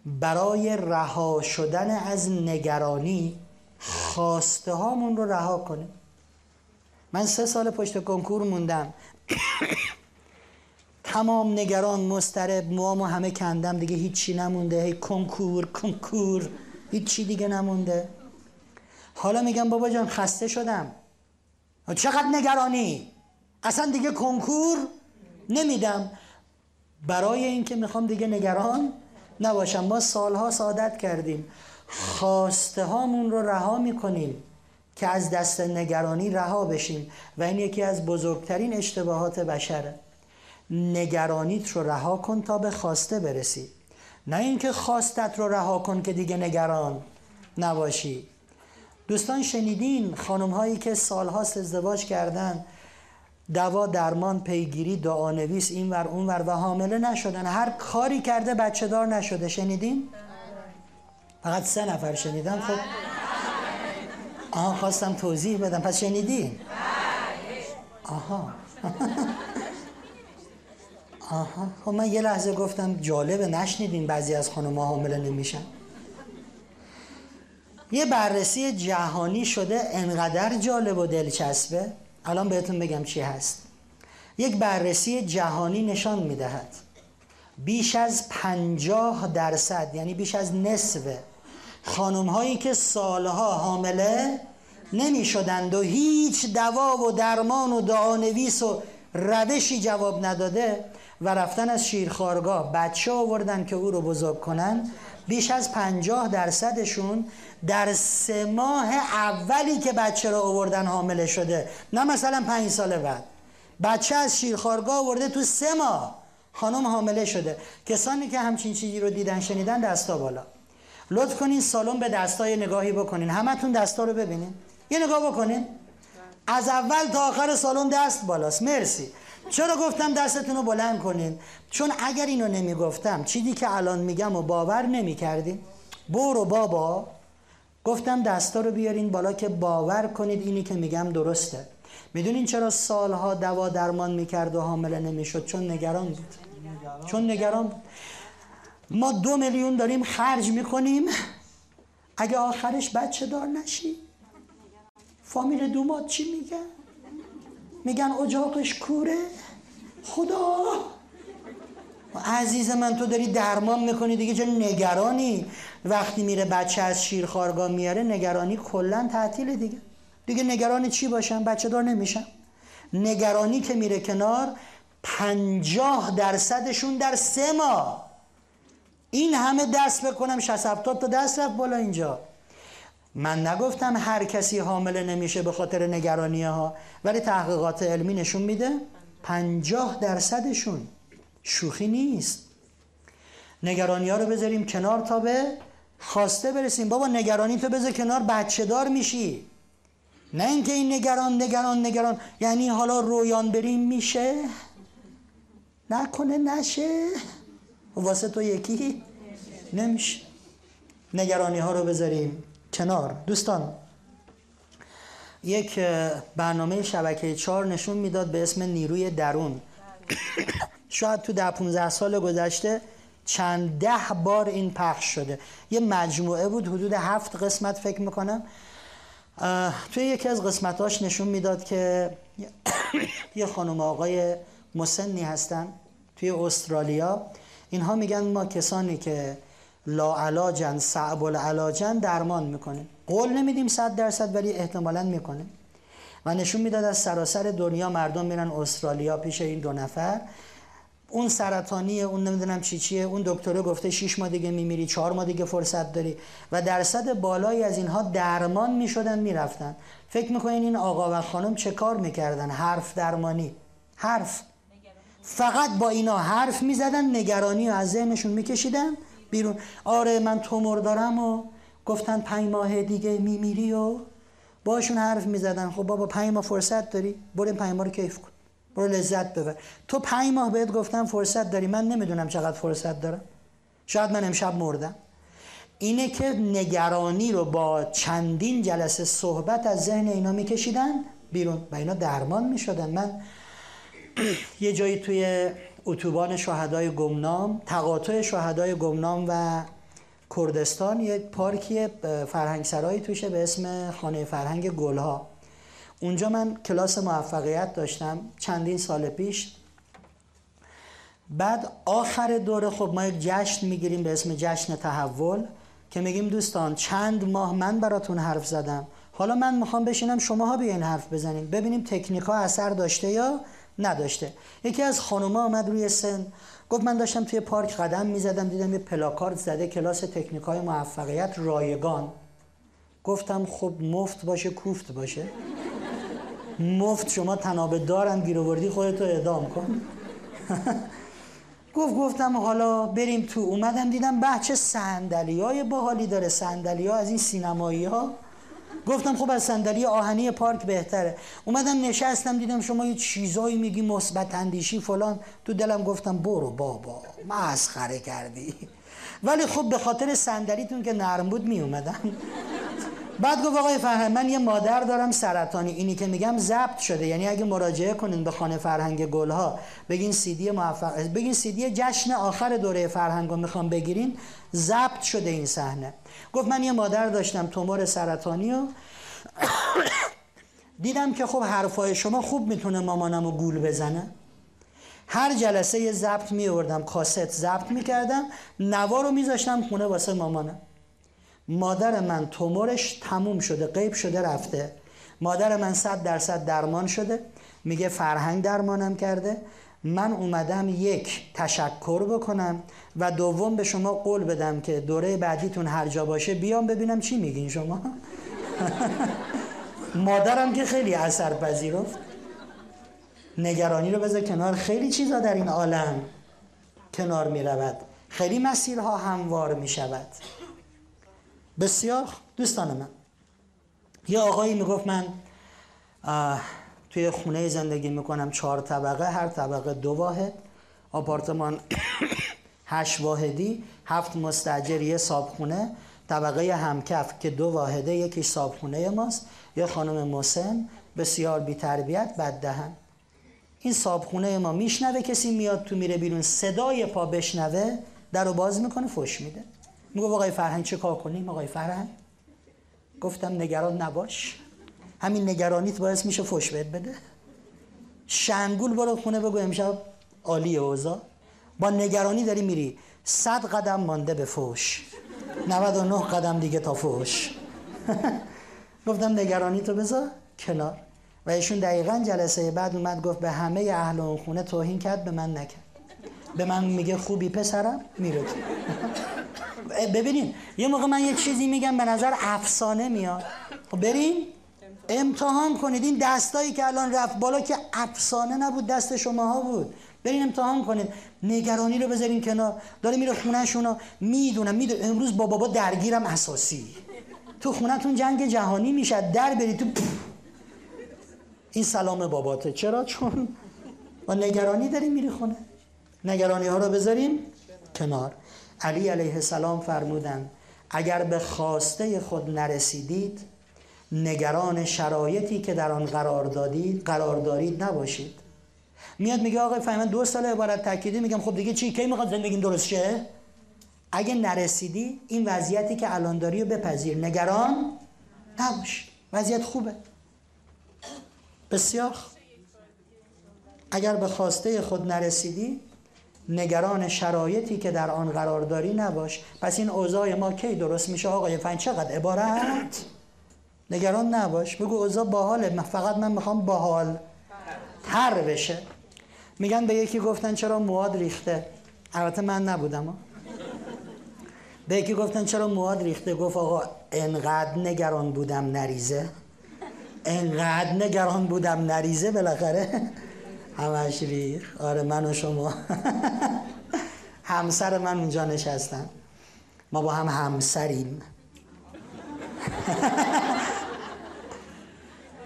برای رها شدن از نگرانی خواسته هامون رو رها کنیم. من سه سال پشت کنکور موندم. تمام نگران مسترب موامو همه کندم دیگه هیچی نمونده. هی کنکور کنکور. هیچی دیگه نمونده. حالا میگم بابا جان خسته شدم. چقدر نگرانی؟ اصلا دیگه کنکور نمیدم. برای اینکه می‌خوام دیگه نگران نباشم. ما سالها سعادت کردیم. خواسته هامون رو رها می‌کنیم که از دست نگرانی رها بشیم و این یکی از بزرگترین اشتباهات بشره. نگرانیت رو رها کن تا به خواسته برسی. نه اینکه خواستت رو رها کن که دیگه نگران نباشی. دوستان شنیدین خانم هایی که سالهاست ازدواج کردن دوا درمان پیگیری دعانویس این ور اون ور و حامله نشدن. هر کاری کرده بچه دار نشده. شنیدین؟ فقط سه نفر شنیدن. خب. آها خواستم توضیح بدم. پس شنیدین؟ آها. آها. خب من یه لحظه گفتم جالبه. نشنیدین بعضی از خانم حامله نمیشن؟ یه بررسی جهانی شده. انقدر جالب و دلچسبه. الان بهتون بگم چی هست. یک بررسی جهانی نشان می‌دهد. بیش از پنجاه درصد یعنی بیش از نصف خانم هایی که سالها حامله نمی شدند و هیچ دوا و درمان و دعانویس و روشی جواب نداده و رفتن از شیرخارگاه بچه آوردن که او رو بزرگ کنن بیش از پنجاه درصدشون در سه ماه اولی که بچه رو آوردن حامله شده نه مثلا پنج سال بعد. بچه از شیرخارگاه آورده تو سه ماه خانم حامله شده. کسانی که همچین چیزی رو دیدن شنیدن دستا بالا. لطف کنین سالن به دستای نگاهی بکنین. همتون دستا رو ببینین. یه نگاه بکنین. از اول تا آخر سالن دست بالاست. مرسی. چرا گفتم دستتون رو بلند کنین؟ چون اگر اینو نمی‌گفتم چیزی که الان میگم و باور نمی‌کردین. برو بابا. گفتم دستا رو بیارین بالا که باور کنید اینی که میگم درسته. می‌دونین چرا سالها دوا درمان می‌کرد و حامله نمی‌شد؟ چون نگران بود. چون نگران بود. ما دو میلیون داریم خرج می‌کنیم. اگه آخرش بچه دار نشی. فامیل دومات چی میگن؟ میگن اجاقش کوره. خدا! عزیز من تو داری درمان می‌کنی دیگه چه نگرانی. وقتی میره بچه از شیرخوارگاه میاره نگرانی کلا تعطیل دیگه. دیگه نگرانی چی باشم؟ بچه دار نمیشم. نگرانی که میره کنار پنجاه درصدشون در سه ماه. این همه دست بکنم 60 تا دست رفت بالا اینجا. من نگفتم هر کسی حامله نمیشه به خاطر نگرانی ها ولی تحقیقات علمی نشون میده پنجاه درصدشون شوخی نیست. نگرانی ها رو بذاریم کنار تا به خواسته برسیم. بابا نگرانی تو بذار کنار بچه دار میشی. نه اینکه این نگران نگران نگران. یعنی حالا رویان بریم میشه؟ نکنه نشه. واسه تو یکی نمیشه. نگرانی ها رو بذاریم کنار. دوستان یک برنامه شبکه چهار نشون می‌داد به اسم نیروی درون. شاید تو ده 15 سال گذشته چند ده بار این پخش شده. یه مجموعه بود حدود هفت قسمت فکر می‌کنم. توی یکی از قسمتاش نشون می‌داد که یه خانم آقای مسنی هستن توی استرالیا. اینها میگن ما کسانی که لا علاجن صعب العلاجن درمان می‌کنه قول نمیدیم صد درصد ولی احتمالا می‌کنه و نشون می‌داد از سراسر دنیا مردم میرن استرالیا پیش این دو نفر. اون سرطانیه اون نمی‌دونم چی چیه اون دکتره گفته 6 ماه دیگه میمیری 4 ماه دیگه فرصت داری و درصد بالایی از اینها درمان می‌شدن می‌رفتن. فکر می‌کنین این آقا و خانم چه کار می‌کردن؟ حرف درمانی. حرف. فقط با اینا حرف می‌زدن نگرانی و از ذهنشون میکشیدن. بیرون. آره من تومور دارم و گفتن پنج ماه دیگه میمیری و باشون حرف می‌زدن. خب بابا پنج ماه فرصت داری بریم پنج ماه رو کیف کن. برو لذت ببر. تو پنج ماه بهت گفتم فرصت داری. من نمی‌دونم چقدر فرصت دارم. شاید من امشب مردم. اینه که نگرانی رو با چندین جلسه صحبت از ذهن اینا میکشیدن بیرون و اینا درمان می‌شدن. من یه جایی توی اتوبان شهدای گمنام تقاطع شهدای گمنام و کردستان یه پارکی فرهنگ سرایی توشه به اسم خانه فرهنگ گلها. اونجا من کلاس موفقیت داشتم چندین سال پیش. بعد آخر دوره خب ما یک جشن می‌گیریم به اسم جشن تحول که میگیم دوستان چند ماه من براتون حرف زدم. حالا من می‌خوام بشینم شماها بیاین حرف بزنیم ببینیم تکنیک ها اثر داشته یا نداشته. یکی از خانوما آمد روی سن گفت من داشتم توی پارک قدم می‌زدم دیدم یه پلاکارد زده کلاس تکنیک های موفقیت رایگان. گفتم خب مفت باشه کوفت باشه. مفت شما تنابه دارم گیر آوردی خودتو اعدام کن. گفت گفتم حالا بریم تو. اومدم دیدم بچه سندلی های باحالی داره. سندلی ها از این سینمایی ها گفتم خب از صندلی آهنی پارک بهتره. اومدم نشستم دیدم شما یه چیزایی میگی مثبت اندیشی فلان. تو دلم گفتم برو بابا مسخره کردی. ولی خب به خاطر صندلیتون که نرم بود می اومدم بعد گفت آقای فرهنگ من یه مادر دارم سرطانی. اینی که میگم ضبط شده. یعنی اگه مراجعه کنین به خانه فرهنگ گلها بگین سیدی موفق بگین سیدی جشن آخر دوره فرهنگ رو می‌خوام بگیرین ضبط شده این صحنه. گفت من یه مادر داشتم تومور سرطانی و دیدم که خب حرفای شما خوب می‌تونه مامانم رو گول بزنه. هر جلسه یه ضبط میوردم کاست ضبط می‌کردم نوا رو میذاشتم خونه واسه مامانم. مادر من تومورش تموم شده غیب شده رفته. مادر من صد درصد درمان شده. میگه فرهنگ درمانم کرده. من اومدم یک تشکر بکنم و دوم به شما قول بدم که دوره بعدیتون هر جا باشه بیام ببینم چی میگین شما. مادرم که خیلی اثر پذیرفت. نگرانی رو بذار کنار. خیلی چیزا در این عالم کنار می رود خیلی مسیرها هموار می شود بسیار دوستان من. یه آقایی می‌گفت من توی خونه زندگی می‌کنم چهار طبقه هر طبقه دو واحد آپارتمان هشت واحدی هفت مستجر یه صابخونه طبقه همکف که دو واحده یکی صابخونه ماست یه خانم مسن بسیار بی تربیت بد دهن این صابخونه ما میشنوه کسی میاد تو میره بیرون صدای پا بشنوه در رو باز می‌کنه فش میده. میگو آقای فرهنگ چه کار کنیم؟ آقای فرهنگ؟ گفتم نگران نباش. همین نگرانیت باعث میشه فش بهت بده. شنگول برو خونه بگو امشب عالی اوضاع. با نگرانی داری میری. صد قدم مانده به فوش 99 قدم دیگه تا فوش گفتم نگرانی تو بذار کنار. و ایشون دقیقا جلسه بعد اومد گفت به همه اهل اون خونه توهین کرد به من نکرد. به من میگه خوبی پسرم میره ببینین یه موقع من یه چیزی میگم به نظر افسانه میاد. خب بریم امتحان کنید. این دستایی که الان رفت بالا که افسانه نبود دست شماها بود. برین امتحان کنید. نگرانی رو بذارین کنار. داره میره خونهشون می‌دونم می‌دونم. امروز با بابا درگیرم اساسی. تو خونتون جنگ جهانی میشه. در بری تو این سلام باباته. چرا؟ چون با نگرانی داری میری خونه. نگرانی ها رو بذاریم کنار. علی علیه السلام فرمودن اگر به خواسته خود نرسیدید نگران شرایطی که در آن قرار دادید قرار دارید نباشید. میاد میگه آقای فهمن دو سال عبارت تاکیدی میگم خب دیگه چی کی می‌خواد زندگی درست شه اگه نرسیدی این وضعیتی که الان داری رو بپذیر. نگران نباش. وضعیت خوبه. بسیار اگر به خواسته خود نرسیدی نگران شرایطی که در آن قرار داری نباش. پس این اوضاع ما کی درست میشه؟ آقای فن چقدر عبارت؟ نگران نباش. بگو اوضاع باحاله. فقط من می‌خوام باحال تر بشه. میگن به یکی گفتن چرا مواد ریخته. البته من نبودم. به یکی گفتن چرا مواد ریخته. گفت آقا انقدر نگران بودم نریزه. انقدر نگران بودم نریزه بالاخره. همش ریخ آره من و شما. همسر من اونجا نشستن. ما با هم همسریم.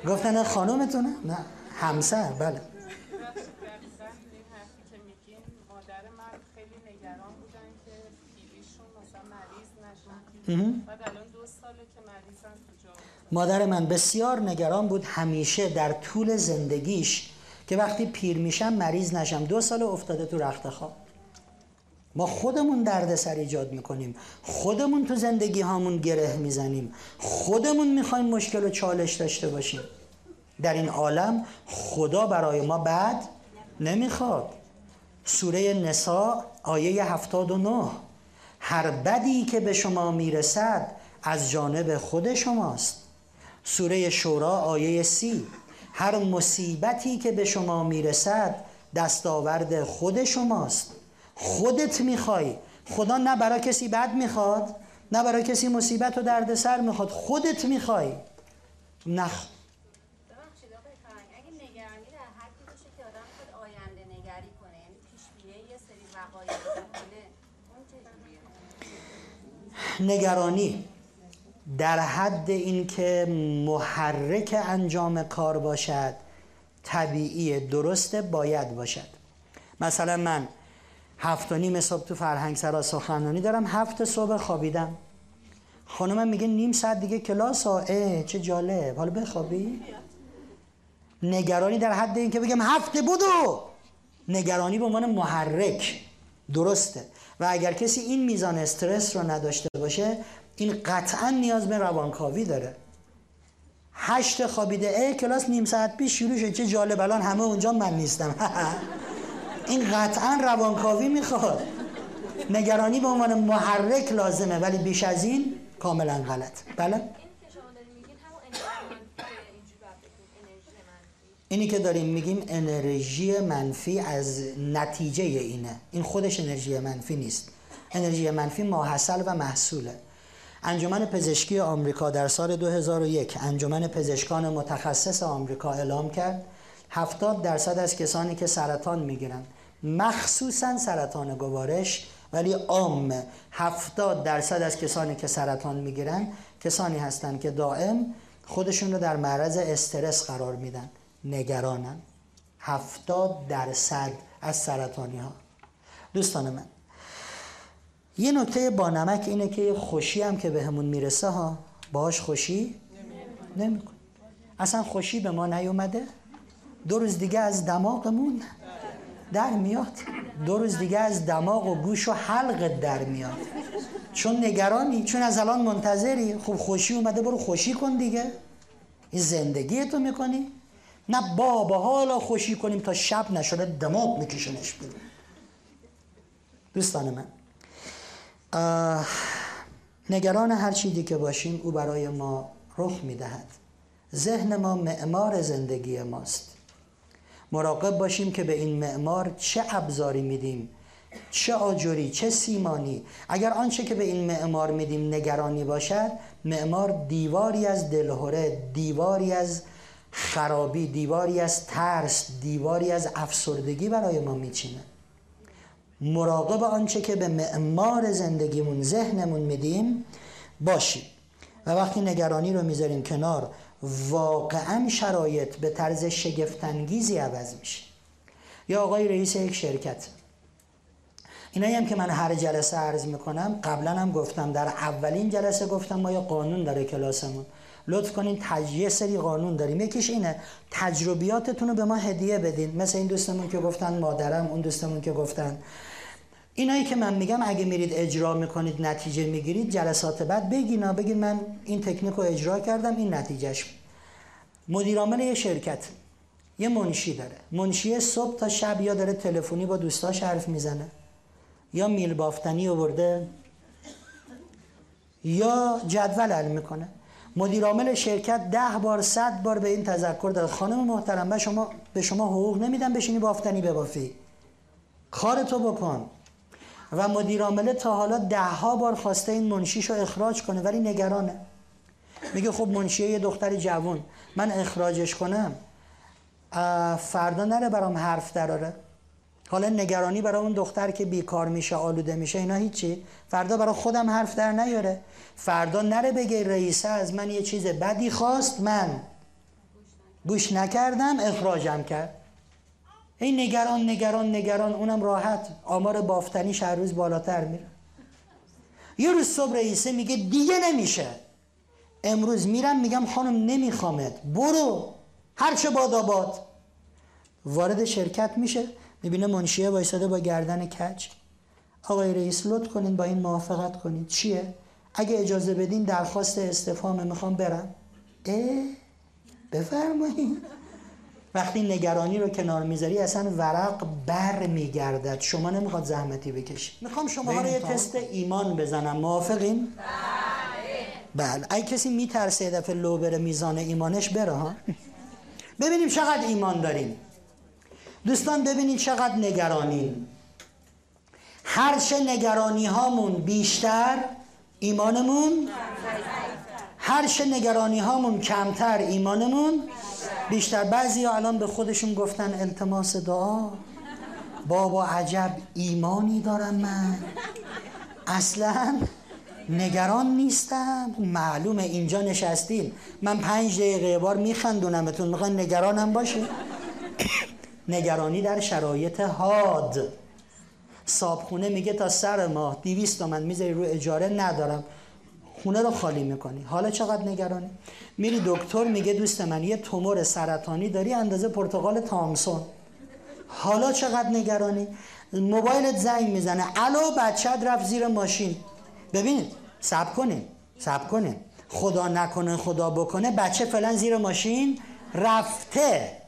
گفتن خانومتونه؟ نه همسر بله. مادر من بسیار نگران بود همیشه در طول زندگیش که وقتی پیر میشم مریض نشم. دو سال افتاده تو رخت خواب ما خودمون دردسر ایجاد می‌کنیم. خودمون تو زندگی هامون گره می‌زنیم. خودمون می‌خوایم مشکل و چالش داشته باشیم. در این عالم خدا برای ما بد نمی‌خواد. سوره نسا آیه 79 هر بدی که به شما می‌رسد از جانب خود شماست. سوره شورا آیه سی. هر مصیبتی که به شما می‌رسد دستاورد خود شماست. خودت می‌خوای. خدا نه برای کسی بد می‌خواد نه برای کسی مصیبت و دردسر می‌خواد. خودت می‌خوای. نخ نگرانی. در حد اینکه محرک انجام کار باشد طبیعی درست باید باشد. مثلا من هفت و نیم صبح تو فرهنگ سرا سخنرانی دارم هفت صبح خوابیدم. خانمم میگه نیم ساعت دیگه کلاس ها. چه جالب. حالا بخوابی؟ نگرانی در حد اینکه بگم هفته بودو نگرانی به عنوان محرک. درسته. و اگر کسی این میزان استرس رو نداشته باشه این قطعا نیاز به روانکاوی داره. هشت خوابیده ای کلاس نیم ساعت پیش شروع شد چه جالب الان همه اونجا من نیستم. این قطعا روانکاوی می‌خواد. نگرانی به عنوان محرک لازمه ولی بیش از این کاملا غلط. بله؟ اینی که داریم میگیم انرژی منفی از نتیجه اینه. این خودش انرژی منفی نیست. انرژی منفی ماحصل و محصوله. انجمن پزشکی آمریکا در سال 2001 انجمن پزشکان متخصص آمریکا اعلام کرد 70 درصد از کسانی که سرطان می‌گیرن مخصوصا سرطان گوارش ولی عام 70 درصد از کسانی که سرطان می‌گیرن کسانی هستند که دائم خودشون رو در معرض استرس قرار میدن. نگرانن. 70 درصد از سرطانی ها دوستان من یه نکته با نمک اینه که خوشی هم که بهمون به می‌رسه ها باش خوشی نمیکن اصلا خوشی به ما نیومده. دو روز دیگه از دماغمون در میاد. دو روز دیگه از دماغ و گوش و حلق در میاد. چون نگرانی چون از الان منتظری خوب خوشی اومده برو خوشی کن دیگه. این زندگی تو می‌کنی. نه بابا حالا خوشی کنیم تا شب نشده دماغ میکشنش بیرون. دوستان من نگران هر چیزی که باشیم او برای ما رخ می‌دهد. ذهن ما معمار زندگی ماست. مراقب باشیم که به این معمار چه ابزاری میدیم چه آجوری چه سیمانی. اگر آنچه که به این معمار میدیم نگرانی باشد معمار دیواری از دلهوره دیواری از خرابی دیواری از ترس دیواری از افسردگی برای ما میچینه. مراقب آنچه که به معمار زندگیمون ذهنمون میدیم باشیم. و وقتی نگرانی رو می‌ذاریم کنار واقعا شرایط به طرز شگفتانگیزی عوض میشه. یا آقای رئیس یک شرکت. اینایی هم که من هر جلسه عرض می‌کنم قبلا هم گفتم در اولین جلسه گفتم ما یه قانون داره کلاسمون. لطف کنین تجیه سری قانون داریم. یکیش اینه تجربیاتتون رو به ما هدیه بدین. مثل این دوستمون که گفتن مادرم اون دوستمون که گفتن. اینایی که من میگم اگه میرید اجرا می‌کنید نتیجه می‌گیرید جلسات بعد بگینا بگید من این تکنیک رو اجرا کردم این نتیجهش. مدیرعامل یه شرکت یه منشی داره. منشی صبح تا شب یا داره تلفنی با دوستاش حرف می‌زنه. یا میل بافتنی آورده یا جدول حل می‌کنه. مدیر عامل شرکت ده بار صد بار به این تذکر داد. خانم محترم به شما به شما حقوق نمیدم بشینی بافتنی ببافی. کارتو بکن. و مدیر عامل تا حالا ده ها بار خواسته این منشیشو اخراج کنه ولی نگرانه. میگه خب منشیه یه دختر جوون من اخراجش کنم فردا نره برام حرف دراره. حالا نگرانی برای اون دختر که بیکار میشه آلوده میشه اینا هیچی. فردا برای خودم حرف در نیاره. فردا نره بگه رئیسه از من یه چیز بدی خواست من گوش نکردم اخراجم کرد. این نگران نگران نگران اونم راحت. آمار بافتنی هر روز بالاتر میره. یه روز صبح رئیسه میگه دیگه نمیشه. امروز میرم میگم خانم نمیخوامت. برو. هرچه باد آباد. وارد شرکت میشه. می‌بینه منشیه وایساده با گردن کج. آقای رئیس لطف کنین با این موافقت کنید. چیه؟ اگه اجازه بدین درخواست استفامه می‌خوام برم. اه بفرمایید وقتی نگرانی رو کنار می‌ذاری اصلا ورق بر میگردد. شما نمی‌خواد زحمتی بکشید می‌خوام شما رو یه تست ایمان بزنم. موافقین؟ بله. بله. اگه کسی میترسه دفعه لو بره میزان ایمانش بره ها؟ ببینیم چقدر ایمان داریم. دوستان ببینید چقدر نگرانی هرچه نگرانی هامون بیشتر ایمانمون هرچه نگرانی هامون کمتر ایمانمون بیشتر. بعضی ها الان به خودشون گفتن التماس دعا. بابا عجب ایمانی دارم من. اصلا نگران نیستم. معلومه اینجا نشستین من پنج دقیقه بار میخندونمتون. می‌خوان نگرانم باشه نگرانی در شرایط حاد. صابخونه میگه تا سر ماه دیویست تومن می‌ذاری رو اجاره ندارم. خونه رو خالی می‌کنی. حالا چقدر نگرانی؟ میری دکتر میگه دوست من یه تومور سرطانی داری اندازه پرتغال تامسون. حالا چقدر نگرانی؟ موبایلت زنگ می‌زنه. الو بچه رفت زیر ماشین. ببینید سب کنید سب کنید خدا نکنه خدا بکنه بچه فعلا زیر ماشین رفته.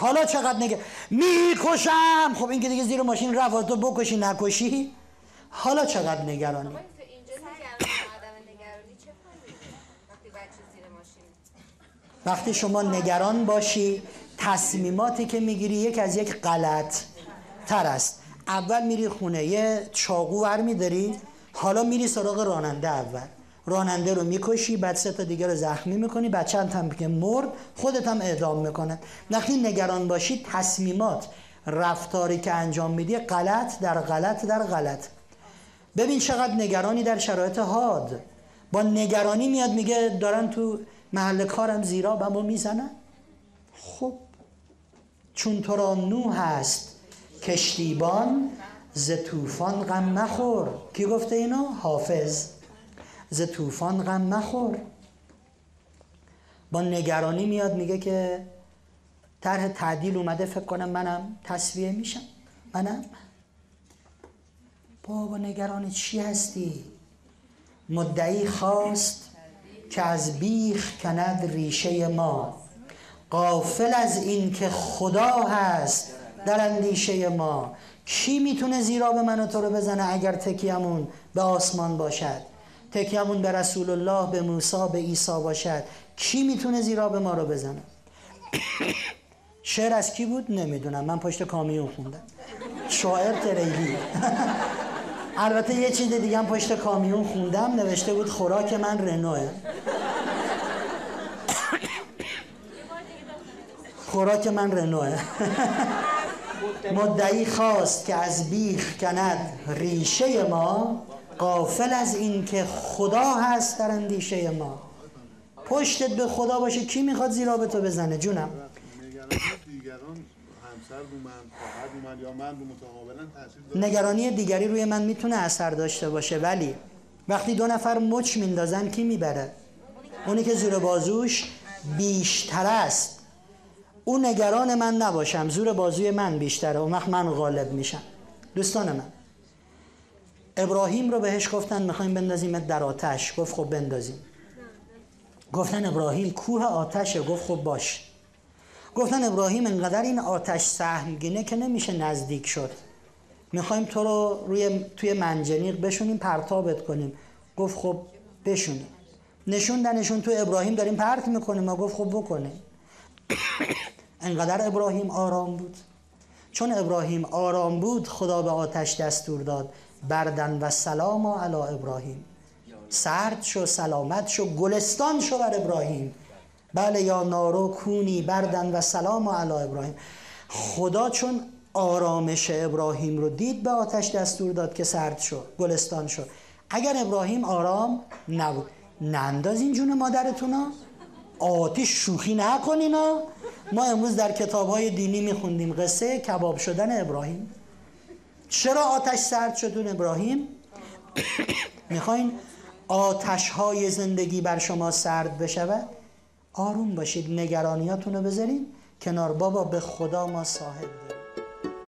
حالا چقدر نگه می‌کشم. خب این که دیگه زیر ماشین رفت تو بکشی نکشی. حالا چقدر نگرانی؟ وقتی شما نگران باشی تصمیماتی که می‌گیری یک از یک غلط تر است. اول میری خونه یه چاقو ور میداری حالا میری سراغ راننده اول. راننده رو می‌کشی بعد سه تا دیگه رو زخمی می‌کنی بچه هم که مرد خودت هم اعدام می‌کنه. وقتی نگران باشی تصمیمات رفتاری که انجام میدی غلط در غلط در غلط. ببین چقدر نگرانی در شرایط حاد. با نگرانی میاد میگه دارن تو محل کارم زیرا به ما می‌زنن. خب چون تو را نو هست کشتیبان ز طوفان غم مخور. کی گفته اینو؟ حافظ. ز طوفان غم مخور با نگرانی میاد میگه که طرح تعدیل اومده فکر کنم منم تصویه میشم. منم. بابا نگران چی هستی؟ مدعی خواست که از بیخ کند ریشه ما. قافل از این که خدا هست در اندیشه ما. کی می‌تونه زیرا به من و تو رو بزنه اگر تکیمون به آسمان باشد؟ تکیمون به رسول الله به موسی به عیسی باشد. کی می‌تونه زیرا به ما رو بزنه؟ شعر از کی بود؟ نمی‌دونم. من پشت کامیون خوندم. شاعر تریلی. البته یه چیز دیگه هم پشت کامیون خوندم. نوشته بود خوراک من رنوه. خوراک من رنوه. مدعی خواست که از بیخ کند ریشه ما. قافل از این که خدا هست در اندیشه ما. پشتت به خدا باشه. کی می‌خواد زیرا به تو بزنه؟ جونم. نگرانی دیگری روی من می‌تونه اثر داشته باشه ولی وقتی دو نفر مچ میندازن کی می‌بره؟ اونی که زور بازوش بیشتر است. اون نگران من نباشم. زور بازوی من بیشتره. اون وقت من غالب میشم. دوستان من ابراهیم رو بهش گفتن می‌خوایم بندازیم در آتش. گفت خب بندازیم. گفتن ابراهیم کوه آتشه. گفت خب باش. گفتن ابراهیم انقدر این آتش سهمگینه که نمیشه نزدیک شد. می‌خوایم تو رو روی توی منجنیق بشونیم پرتابت کنیم. گفت خب بشونیم. نشوندنشون تو ابراهیم داریم پرت می‌کنیم. ما گفت خب بکنیم. انقدر ابراهیم آرام بود. چون ابراهیم آرام بود خدا به آتش دستور داد. بردن و سلام علی ابراهیم. سرد شو سلامت شو گلستان شو بر ابراهیم. بله یا نارو کونی بردن و سلام علی ابراهیم. خدا چون آرامش ابراهیم رو دید به آتش دستور داد که سرد شو گلستان شو. اگر ابراهیم آرام نبود نندازین جون مادرتونا آتش شوخی نکنینا ما امروز در کتاب های دینی میخوندیم قصه کباب شدن ابراهیم. چرا آتش سرد شدون ابراهیم؟ می‌خواین آتش های زندگی بر شما سرد بشود؟ آروم باشید نگرانیاتون رو بذارید کنار بابا به خدا ما صاحب داریم.